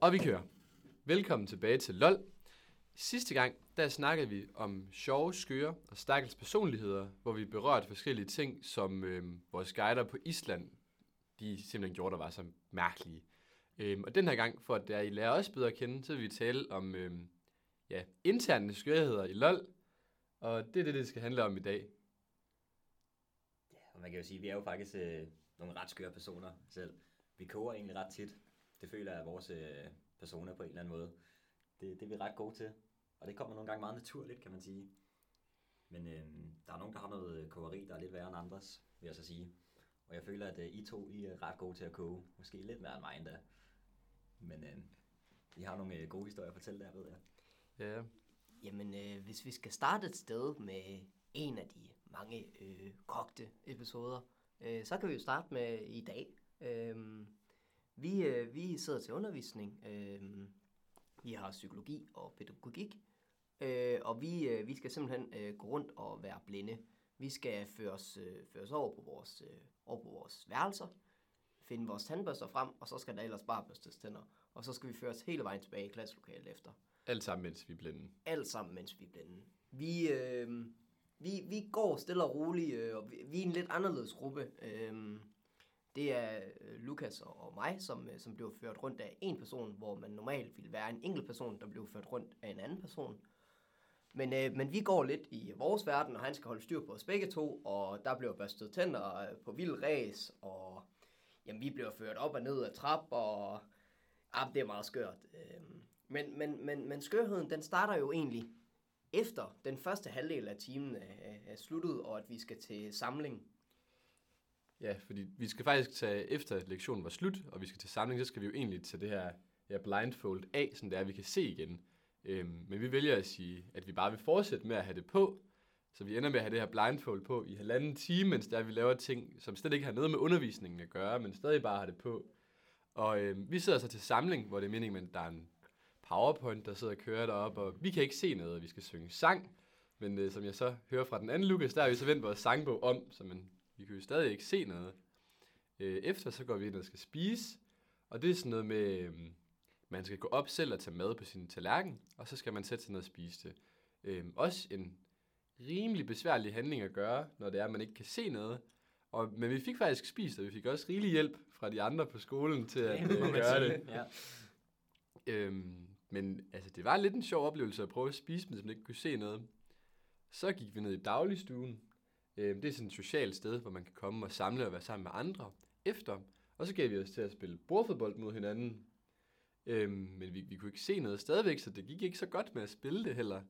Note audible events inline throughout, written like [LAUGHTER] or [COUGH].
Og vi kører. Velkommen tilbage til LOL. Sidste gang, der snakkede vi om sjove, skøre og stakkels personligheder, hvor vi berørte forskellige ting, som øh, vores guider på Island, de simpelthen gjorde, der var så mærkelige. Øh, og den her gang, for at der I lærer os bedre at kende, så vil vi tale om øh, ja, interne skørheder i LOL. Og det er det, det skal handle om i dag. Ja, og man kan jo sige, at vi er jo faktisk øh, nogle ret skøre personer selv. Vi koger egentlig ret tit. Det føler jeg er vores øh, personer på en eller anden måde. Det, det er vi ret gode til. Og det kommer nogle gange meget naturligt, kan man sige. Men øh, der er nogen, der har noget kogeri, der er lidt værre end andres, vil jeg så sige. Og jeg føler, at øh, I to I er ret gode til at koge. Måske lidt mere end mig endda. Men øh, I har nogle øh, gode historier at fortælle der, ved jeg. Ja, Jamen, øh, hvis vi skal starte et sted med en af de mange øh, kogte episoder, øh, så kan vi jo starte med i dag. Øh, vi, øh, vi sidder til undervisning. Øh, vi har psykologi og pædagogik. Øh, og vi, øh, vi skal simpelthen øh, gå rundt og være blinde. Vi skal føres, øh, føres over, på vores, øh, over på vores værelser, finde vores tandbørster frem, og så skal der ellers bare børstes tænder. Og så skal vi føres hele vejen tilbage i klasselokalet efter alt sammen, mens vi er blinde. alt sammen, mens vi er blinde. Vi, øh, vi, vi går stille og roligt, øh, og vi, vi er en lidt anderledes gruppe. Øh, det er øh, Lukas og, og mig, som, øh, som blev ført rundt af en person, hvor man normalt ville være en enkelt person, der blev ført rundt af en anden person. Men, øh, men vi går lidt i vores verden, og han skal holde styr på os begge to, og der bliver børstet tænder øh, på vild ræs, og jamen, vi bliver ført op og ned ad trap, og ah, det er meget skørt. Øh, men, men, men, men skørheden, den starter jo egentlig efter den første halvdel af timen er, er sluttet, og at vi skal til samling. Ja, fordi vi skal faktisk tage, efter at lektionen var slut, og vi skal til samling, så skal vi jo egentlig til det her ja, blindfold af, sådan det er, at vi kan se igen. Øhm, men vi vælger at sige, at vi bare vil fortsætte med at have det på, så vi ender med at have det her blindfold på i halvanden time, mens der vi laver ting, som slet ikke har noget med undervisningen at gøre, men stadig bare har det på. Og øhm, vi sidder så til samling, hvor det er meningen, at der er en powerpoint, der sidder og kører deroppe, og vi kan ikke se noget, vi skal synge sang. Men øh, som jeg så hører fra den anden Lukas, der har vi så vendt vores sangbog om, så man, vi kan jo stadig ikke se noget. Øh, efter så går vi ind og skal spise, og det er sådan noget med, øh, man skal gå op selv og tage mad på sin tallerken, og så skal man sætte sig ned og spise det. Øh, også en rimelig besværlig handling at gøre, når det er, at man ikke kan se noget. Og, men vi fik faktisk spist, og vi fik også rigelig hjælp fra de andre på skolen til at øh, gøre det. Ja. Øhm, men altså, det var lidt en sjov oplevelse at prøve at spise, men man ikke kunne se noget. Så gik vi ned i dagligstuen. Øhm, det er sådan et socialt sted, hvor man kan komme og samle og være sammen med andre efter. Og så gav vi os til at spille bordfodbold mod hinanden. Øhm, men vi, vi kunne ikke se noget stadigvæk, så det gik ikke så godt med at spille det heller.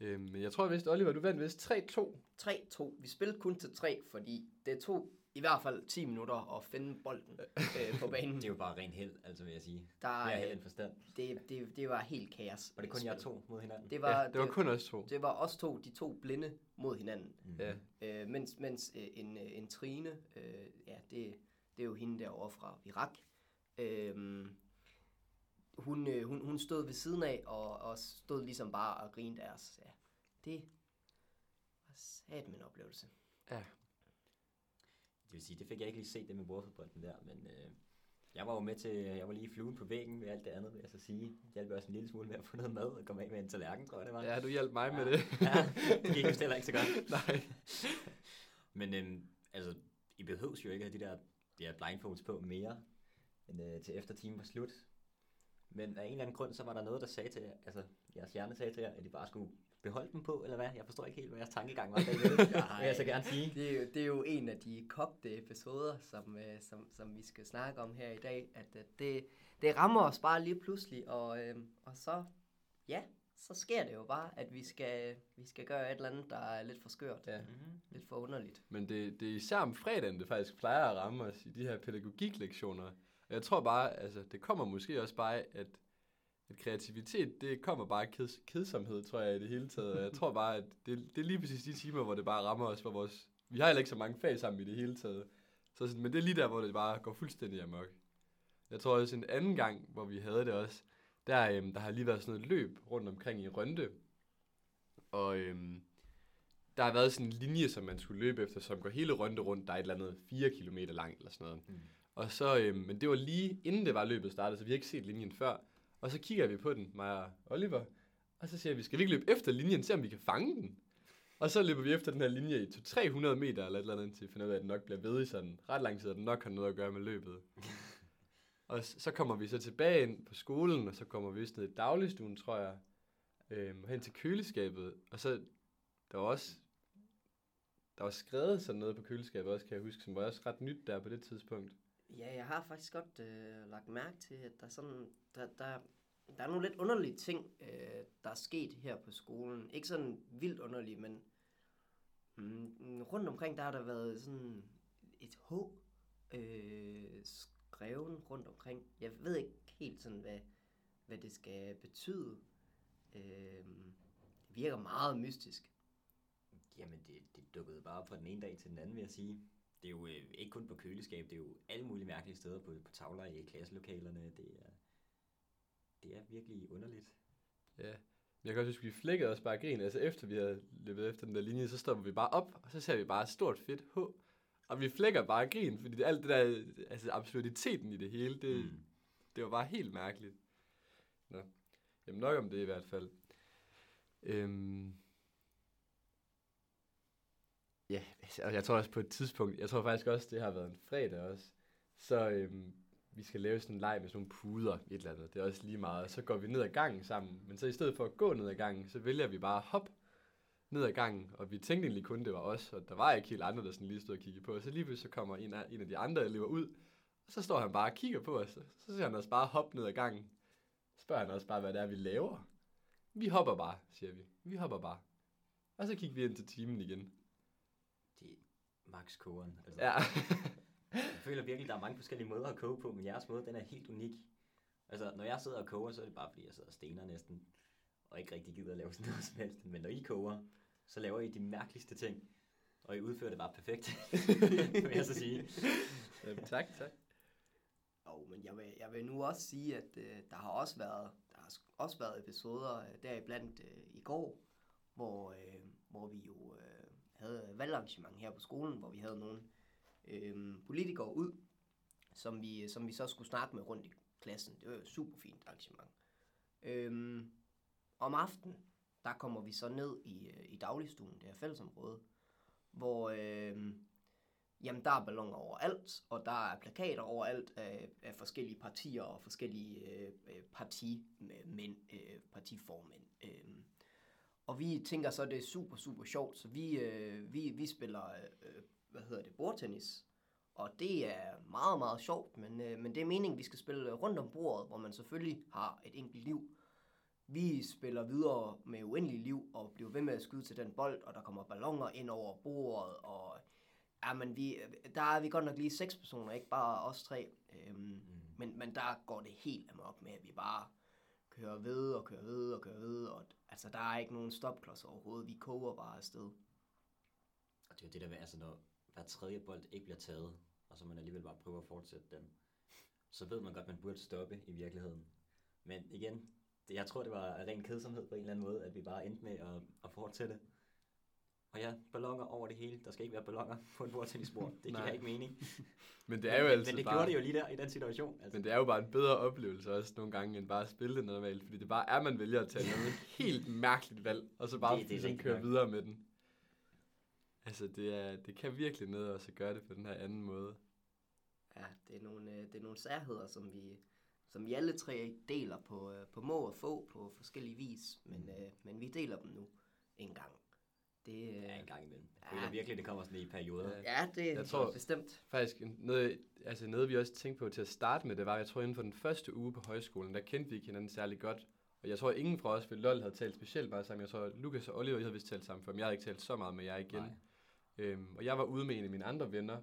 Øhm, men jeg tror vist, Oliver, du vandt vist 3-2. 3-2. Vi spillede kun til 3, fordi det tog i hvert fald 10 minutter at finde bolden øh, på [LAUGHS] banen. Det er jo bare ren held, altså vil jeg sige. Der Det er held en forstand. det, det, det var helt kaos. Og det kun jer to mod hinanden. Det var, Ja, det var kun os to. Det var os to, de to blinde mod hinanden. Mm. Ja. Øh, mens mens øh, en, øh, en Trine, øh, ja, det, det er jo hende derovre fra Irak, øh, hun, øh, hun, hun stod ved siden af og, og stod ligesom bare og grinede af os. Ja, det var sat min oplevelse. Ja. Det vil sige, det fik jeg ikke lige set det med bordfodbolden der, men øh, jeg var jo med til, jeg var lige fluen på væggen ved alt det andet, vil jeg så sige. Det hjalp også en lille smule med at få noget mad og komme af med en tallerken, tror jeg det var. ja, du hjalp mig med Ja. det. ja, det gik jo heller ikke så godt. [LAUGHS] Nej. Men øhm, altså, I behøves jo ikke at have de der, de her blindfolds på mere, end øh, til efter timen var slut. Men af en eller anden grund, så var der noget, der sagde til jer, altså jeres hjerne sagde til jer, at I bare skulle beholde dem på, eller hvad? Jeg forstår ikke helt, hvad jeres tankegang var bagved [LAUGHS] det, vil jeg så gerne sige. Det er, jo, det er jo en af de kogte episoder, som, øh, som, som vi skal snakke om her i dag. At øh, det, det rammer os bare lige pludselig, og, øh, og så, ja, så sker det jo bare, at vi skal, vi skal gøre et eller andet, der er lidt for skørt. Ja. Mm-hmm. Lidt for underligt. Men det, det er især om fredagen, det faktisk plejer at ramme os i de her pædagogiklektioner. Og jeg tror bare, altså det kommer måske også bare, at, at kreativitet, det kommer bare af keds, kedsomhed, tror jeg i det hele taget. Jeg tror bare, at det, det er lige præcis de timer, hvor det bare rammer os, hvor vores... Vi har heller ikke så mange fag sammen i det hele taget. Så sådan, men det er lige der, hvor det bare går fuldstændig amok. Jeg tror også en anden gang, hvor vi havde det også, der, øhm, der har lige været sådan noget løb rundt omkring i Rønte. Og øhm, der har været sådan en linje, som man skulle løbe efter, som går hele Rønte rundt. Der er et eller andet 4 km langt eller sådan noget. Mm. Og så, øhm, men det var lige inden det var løbet startede, så vi har ikke set linjen før. Og så kigger vi på den, mig og Oliver, og så siger vi, skal vi ikke løbe efter linjen, se om vi kan fange den? Og så løber vi efter den her linje i 300 meter eller et eller andet, indtil vi finder ud af, at den nok bliver ved i sådan ret lang tid, og den nok har noget at gøre med løbet. [LAUGHS] og så kommer vi så tilbage ind på skolen, og så kommer vi vist ned i dagligstuen, tror jeg, øhm, hen til køleskabet, og så, der var også, der var skrevet sådan noget på køleskabet også, kan jeg huske, som var også ret nyt der på det tidspunkt. Ja, jeg har faktisk godt øh, lagt mærke til, at der, er sådan, der, der, der er nogle lidt underlige ting, øh, der er sket her på skolen. Ikke sådan vildt underlige, men mm, rundt omkring, der har der været sådan et H øh, skrevet rundt omkring. Jeg ved ikke helt sådan, hvad, hvad det skal betyde. Øh, det virker meget mystisk. Jamen, det, det dukkede bare op fra den ene dag til den anden, vil jeg sige. Det er jo øh, ikke kun på køleskab, det er jo alle mulige mærkelige steder på, på tavler i klasselokalerne. Det er, det er virkelig underligt. Ja. Men Jeg kan også huske, vi flækkede os bare grin. Altså efter vi havde løbet efter den der linje, så stopper vi bare op, og så ser vi bare et stort fedt H. Og vi flækker bare grin, fordi det, alt det der, altså absurditeten i det hele, det, mm. det var bare helt mærkeligt. Nå. Jamen nok om det i hvert fald. Øhm. Ja, altså, og jeg tror også på et tidspunkt, jeg tror faktisk også, det har været en fredag også, så øhm, vi skal lave sådan en leg med sådan nogle puder, et eller andet. Det er også lige meget. Så går vi ned ad gangen sammen. Men så i stedet for at gå ned ad gangen, så vælger vi bare at hoppe ned ad gangen. Og vi tænkte egentlig kun, det var os. Og der var ikke helt andre, der sådan lige stod og kiggede på os. Så lige pludselig så kommer en af, en af de andre elever ud. Og så står han bare og kigger på os. Så ser han os bare hoppe ned ad gangen. Så spørger han også bare, hvad det er, vi laver. Vi hopper bare, siger vi. Vi hopper bare. Og så kigger vi ind til timen igen. Er max kogeren. Altså, Ja. [LAUGHS] Jeg føler virkelig, der er mange forskellige måder at koge på, men jeres måde, den er helt unik. Altså, når jeg sidder og koger, så er det bare fordi, jeg sidder og stener næsten, og ikke rigtig gider at lave sådan noget som helst. Men når I koger, så laver I de mærkeligste ting, og I udfører det bare perfekt, [LAUGHS] vil jeg så sige. Øhm, tak, tak. Jo, men jeg vil, jeg vil nu også sige, at øh, der har også været, der har også været episoder øh, deriblandt øh, i går, hvor, øh, hvor vi jo øh, havde valgarrangement her på skolen, hvor vi havde nogle øh, politikere ud, som vi, som vi så skulle snakke med rundt i klassen. Det var jo et super fint arrangement. Øh, om aftenen, der kommer vi så ned i, øh, i dagligstuen, det her fællesområde, hvor... Øh, Jamen, der er balloner overalt, og der er plakater overalt af, af forskellige partier og forskellige øh, øh partimænd, øh, partiformænd. Øh. Og vi tænker så, at det er super, super sjovt, så vi, øh, vi, vi spiller, øh, hvad hedder det, bordtennis. Og det er meget, meget sjovt, men, øh, men det er meningen, at vi skal spille rundt om bordet, hvor man selvfølgelig har et enkelt liv. Vi spiller videre med uendelig liv og bliver ved med at skyde til den bold, og der kommer balloner ind over bordet, og Ja, men vi, der er vi godt nok lige seks personer, ikke bare os tre. Øhm, mm. men, men der går det helt amok med, at vi bare kører ved og kører ved og kører ved. Og, altså, der er ikke nogen stopklods overhovedet. Vi koger bare afsted. Og det er jo det der med, altså når hver tredje bold ikke bliver taget, og så man alligevel bare prøver at fortsætte den, så ved man godt, at man burde stoppe i virkeligheden. Men igen, det, jeg tror, det var ren kedsomhed på en eller anden måde, at vi bare endte med at, at fortsætte. Og ja, ballonger over det hele. Der skal ikke være ballonger [LAUGHS] på et bordtennisbord. Det giver ikke mening. [LAUGHS] Men det er jo men, altid men det bare... gjorde det jo lige der i den situation. Altså. Men det er jo bare en bedre oplevelse også nogle gange, end bare at spille det normalt. Fordi det bare er, man vælger at tage noget [LAUGHS] helt mærkeligt valg, og så bare Det- det ligesom køre videre med den. Altså, det, er, det kan virkelig noget også at gøre det på den her anden måde. Ja, det er nogle, øh, det er nogle særheder, som vi, som vi alle tre deler på, øh, på må og få på forskellige vis. Men, øh, men vi deler dem nu en gang. Det, øh, Ja, en gang imellem. Jeg Ja. føler virkelig, det kommer sådan i perioder. Ja. ja, det Jeg jeg tror- bestemt. Faktisk noget, altså noget, vi også tænkte på til at starte med, det var, jeg tror inden for den første uge på højskolen, der kendte vi ikke hinanden særlig godt. Og jeg tror, ingen fra os ved LOL havde talt specielt meget sammen. Jeg tror, Lukas og Oliver, I havde vist talt sammen før, men jeg havde ikke talt så meget med jer igen. Nej. Øhm, og jeg var ude med en af mine andre venner,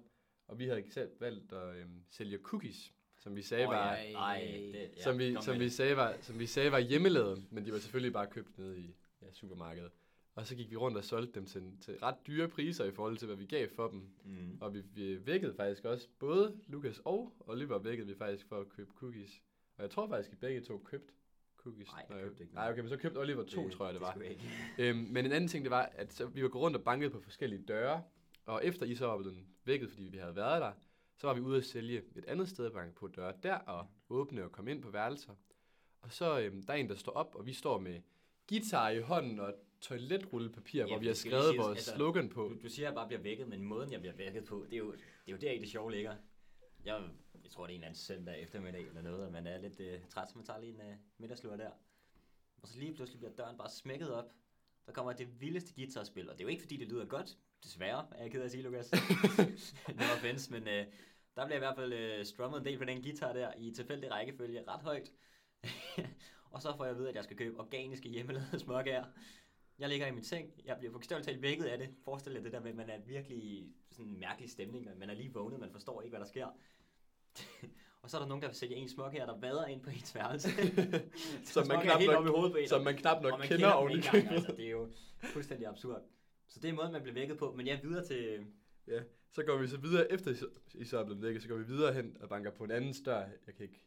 og vi havde selv valgt at øhm, sælge cookies, som vi sagde var... ja. Ej, det, ja, som, vi, som, vi sagde var, som vi sagde var hjemmelavet, men de var selvfølgelig bare købt nede i ja, supermarkedet. Og så gik vi rundt og solgte dem til, til ret dyre priser i forhold til, hvad vi gav for dem. Mm. Og vi, vi vækkede faktisk også, både Lukas og Oliver vækkede vi faktisk for at købe cookies. Og jeg tror faktisk, at I begge to købte cookies. Nej, jeg købte ikke Nej, okay, men så købte Oliver to, tror jeg det var. skulle jeg ikke. [LAUGHS] Øhm, men en anden ting, det var, at så, vi var gået rundt og banket på forskellige døre, og efter I så var blevet vækket, fordi vi havde været der, så var vi ude at sælge et andet sted banke på døre der, og åbne og komme ind på værelser. Og så øhm, der er en, der står op, og vi står med guitar i hånden og toiletrullepapir, Ja, hvor vi har skrevet siges, vores altså, slogan på. Du, du siger, at jeg bare bliver vækket, men måden, jeg bliver vækket på, det er jo, det er jo der det sjove ligger. Jeg, jeg tror, det er en eller anden søndag eftermiddag eller noget, og man er lidt øh, træt, så man tager lige en øh, middagslur der. Og så lige pludselig bliver døren bare smækket op. Der kommer det vildeste guitarspil, og det er jo ikke, fordi det lyder godt. Desværre, er jeg ked af at sige, Lukas. [LAUGHS] no offense, men øh, der bliver i hvert fald øh, strummet en del på den guitar der, i tilfældig rækkefølge, ret højt. [LAUGHS] og så får jeg at vide, at jeg skal købe organiske hjemmelavede småkager. Jeg ligger i min seng, jeg bliver bogstaveligt talt vækket af det. Forestil dig det der med, at man er virkelig sådan en mærkelig stemning, og man er lige vågnet, man forstår ikke, hvad der sker. [LAUGHS] og så er der nogen, der vil sælge en småkager, der vader ind på ens værelse. [LAUGHS] Som man knap nok- i hovedet på en, Som man knap nok og man kender dem oven i købet. altså, Det er jo fuldstændig absurd. Så det er måden, man bliver vækket på. Men jeg er videre til... Ja, så går vi så videre, efter I så er blevet vækket, så går vi videre hen og banker på en anden dør. Jeg kan ikke...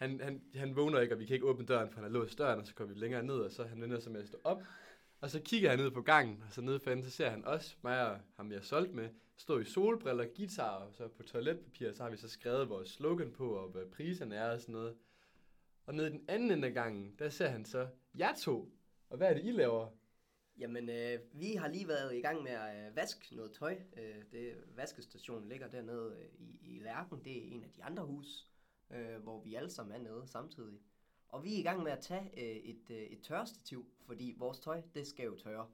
Han, han, han vågner ikke, og vi kan ikke åbne døren, for han har låst døren, og så går vi længere ned, og så han ender sig med at stå op. Og så kigger han ned på gangen, og så nede for enden, så ser han os, mig og ham, jeg solgt med, stå i solbriller, guitar, og så på toiletpapir, så har vi så skrevet vores slogan på, og hvad priserne er og sådan noget. Og nede i den anden ende af gangen, der ser han så jer to. Og hvad er det, I laver? Jamen, øh, vi har lige været i gang med at øh, vaske noget tøj. Øh, det vaskestationen ligger dernede øh, i, i Lærken. Det er en af de andre hus, øh, hvor vi alle sammen er nede samtidig. Og vi er i gang med at tage øh, et, øh, et tørrestativ, fordi vores tøj, det skal jo tørre.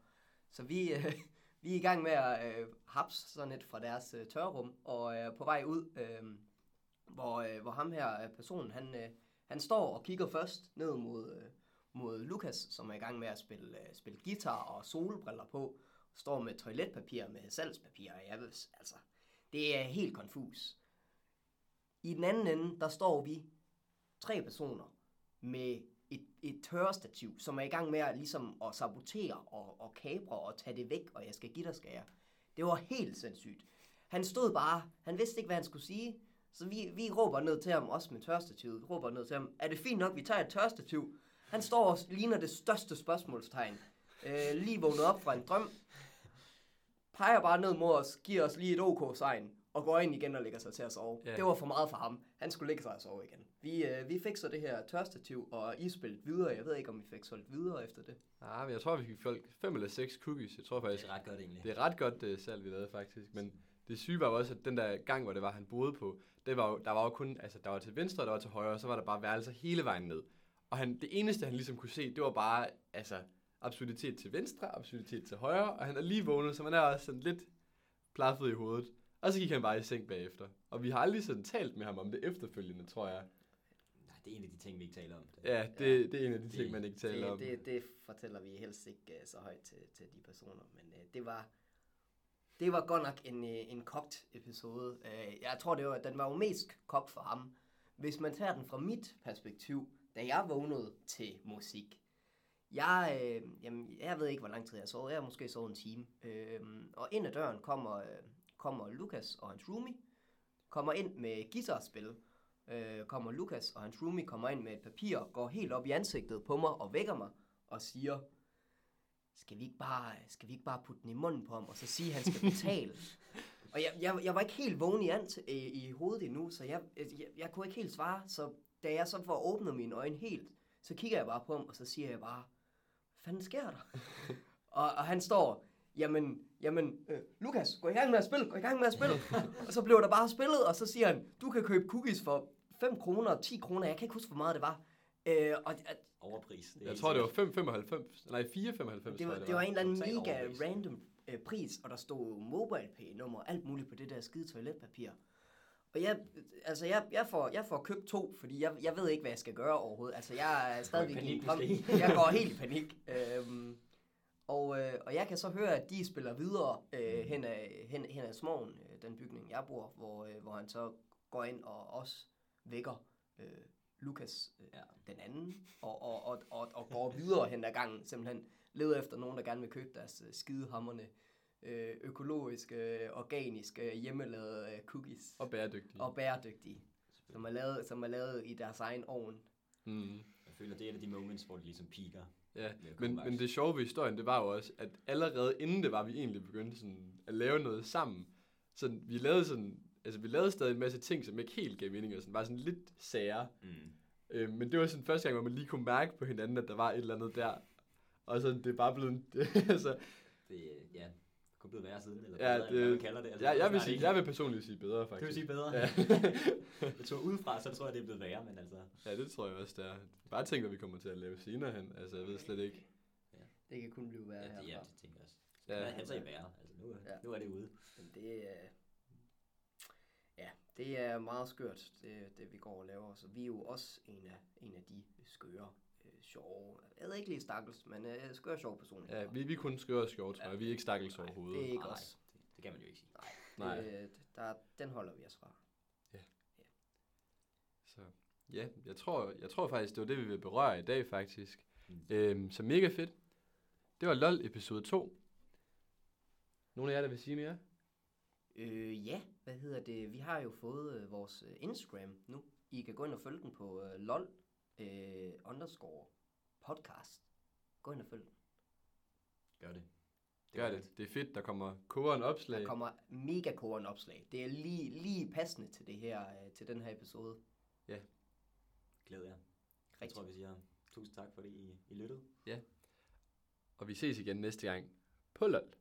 Så vi, øh, [LAUGHS] vi er i gang med at øh, hapse sådan et fra deres øh, tørrum, og øh, på vej ud, øh, hvor, øh, hvor ham her øh, personen, han, øh, han står og kigger først ned mod, øh, mod Lukas, som er i gang med at spille, øh, spille guitar og solbriller på, står med toiletpapir med salgspapir. og Jeg ved, altså, det er helt konfus. I den anden ende, der står vi tre personer med et, et tørrestativ, som er i gang med at, ligesom, at sabotere og, og kabre og tage det væk, og jeg skal give dig skære. Det var helt sindssygt. Han stod bare, han vidste ikke, hvad han skulle sige, så vi, vi råber ned til ham, også med tørstativet, vi råber ned til ham, er det fint nok, vi tager et tørstativ? Han står og ligner det største spørgsmålstegn. Øh, lige vågnet op fra en drøm, peger bare ned mod os, giver os lige et OK-sign, og går ind igen og lægger sig til at sove. Ja. Det var for meget for ham. Han skulle lægge sig og sove igen. Vi, øh, vi fik så det her tørstativ, og I spillede videre. Jeg ved ikke, om vi fik solgt videre efter det. Ah, men jeg tror, vi fik folk fem eller seks cookies. Jeg tror Det faktisk, er ret godt egentlig. det er ret godt uh, salg, vi lavede faktisk. Men det syge var også, at den der gang, hvor det var, han boede på, det var jo, der var jo kun, altså der var til venstre, der var til højre, og så var der bare værelser hele vejen ned. Og han, det eneste, han ligesom kunne se, det var bare, altså, absurditet til venstre, absurditet til højre, og han er lige vågnet, så man er også sådan lidt plaffet i hovedet. Og så gik han bare i seng bagefter. Og vi har aldrig sådan talt med ham om det efterfølgende, tror jeg. Nej, det er en af de ting, vi ikke taler om. Ja, det, det er en af de ting, Det- man ikke taler Det, om. det, det fortæller vi helst ikke uh, så højt til, til de personer, men uh, det var det var godt nok en, uh, en kogt episode. Uh, jeg tror, det var, den var jo mest kogt for ham. Hvis man tager den fra mit perspektiv, da jeg vågnede til musik, jeg, øh, jamen, jeg ved ikke, hvor lang tid jeg sovet. Jeg har måske sovet en time. Øh, og ind ad døren kommer, øh, kommer Lukas og hans roomie. Kommer ind med guitarspil. Øh, kommer Lukas og hans roomie kommer ind med et papir, går helt op i ansigtet på mig og vækker mig og siger, skal vi ikke bare, skal vi ikke bare putte den i munden på ham, og så sige, at han skal [LAUGHS] betale? og jeg, jeg, jeg var ikke helt vågen i, ant, i, i hovedet endnu, så jeg, jeg, jeg kunne ikke helt svare. Så da jeg så får åbnet mine øjne helt, så kigger jeg bare på ham, og så siger jeg bare, hvad fanden sker der? [LAUGHS] og, og han står, jamen, jamen, øh, Lukas, gå i gang med at spille, gå i gang med at spille. [LAUGHS] og så blev der bare spillet, og så siger han, du kan købe cookies for 5 kroner og 10 kroner, jeg kan ikke huske, hvor meget det var. Øh, og at, Overpris. Det Jeg tror, det var sikkert. 5,95. Nej, 4,95. det, var, jeg, det var en eller anden mega overpris. random øh, pris, og der stod MobilePay-nummer og alt muligt på det der skide toiletpapir. Og jeg, altså jeg, jeg, får, jeg får købt to, fordi jeg, jeg ved ikke, hvad jeg skal gøre overhovedet. Altså jeg er stadigvæk i panik. Jeg går helt i panik. [LAUGHS] Øhm, og, jeg kan så høre, at de spiller videre øh, hen, ad, hen, hen ad smogen, øh, den bygning, jeg bor, hvor, øh, hvor han så går ind og også vækker øh, Lukas, øh, Ja. den anden, og, og, og, og, og går videre hen ad gangen, simpelthen leder efter nogen, der gerne vil købe deres øh, skidehammerne øh, økologiske, øh, organiske, hjemmelavede øh, cookies. Og bæredygtig. Og bæredygtige, som er, lavet, som er lavet i deres egen ovn. Mm. Jeg føler, det er et af de moments, hvor det ligesom piker. Ja, men, men det sjove ved historien, det var jo også, at allerede inden det var, vi egentlig begyndte sådan at lave noget sammen. Så vi lavede sådan, altså vi lavede stadig en masse ting, som ikke helt gav mening, og sådan, var sådan lidt sære. Mm. Øh, men det var sådan første gang, hvor man lige kunne mærke på hinanden, at der var et eller andet der. Og så det er bare blevet... [LAUGHS] altså, Det, ja, det kunne blive værre siden, eller Ja, bedre, det- hvad man kalder det. Altså, jeg, jeg, vil sige, ikke. jeg vil personligt sige bedre, Det faktisk. vil sige bedre. Ja. [LAUGHS] jeg tror udefra, så tror jeg, det er blevet værre, men altså... ja, det tror jeg også, det er. Bare tænk, hvad vi kommer til at lave senere hen. Altså, jeg ved slet ikke. Det kan kun blive værre Ja, det, ja, herfra. det tænker jeg også. Ja. Ja, han så i værre. Altså, nu, Ja. ja. nu er det ude. Men det er... Ja, det er meget skørt, det, det vi går og laver. Så vi er jo også en af, en af de skøre, øh, sjove, jeg ved ikke lige stakkels, men øh, skøre, sjove personer. Ja, vi, vi kunne skøre os sjovt, tror jeg. Vi er ikke stakkels overhovedet. det er ikke Nej, os. Det, det, kan man jo ikke sige. Nej. Det, der, den holder vi os fra. Så ja, jeg tror, jeg tror faktisk, det var det, vi vil berøre i dag, faktisk. Mm. Øhm, så mega fedt. Det var LOL episode 2. Nogle af jer, der vil sige mere? Øh, ja, hvad hedder det? Vi har jo fået øh, vores øh, Instagram nu. I kan gå ind og følge den på øh, lol øh, underscore podcast. Gå ind og følg den. Gør det. Gør var det. Det er fedt, der kommer koren opslag. Der kommer mega koren opslag. Det er lige, lige passende til det her, øh, til den her episode. Glæder jer. Jeg Rigtig. tror, vi siger tusind tak, fordi I, I lyttede. Og vi ses igen næste gang på LOL.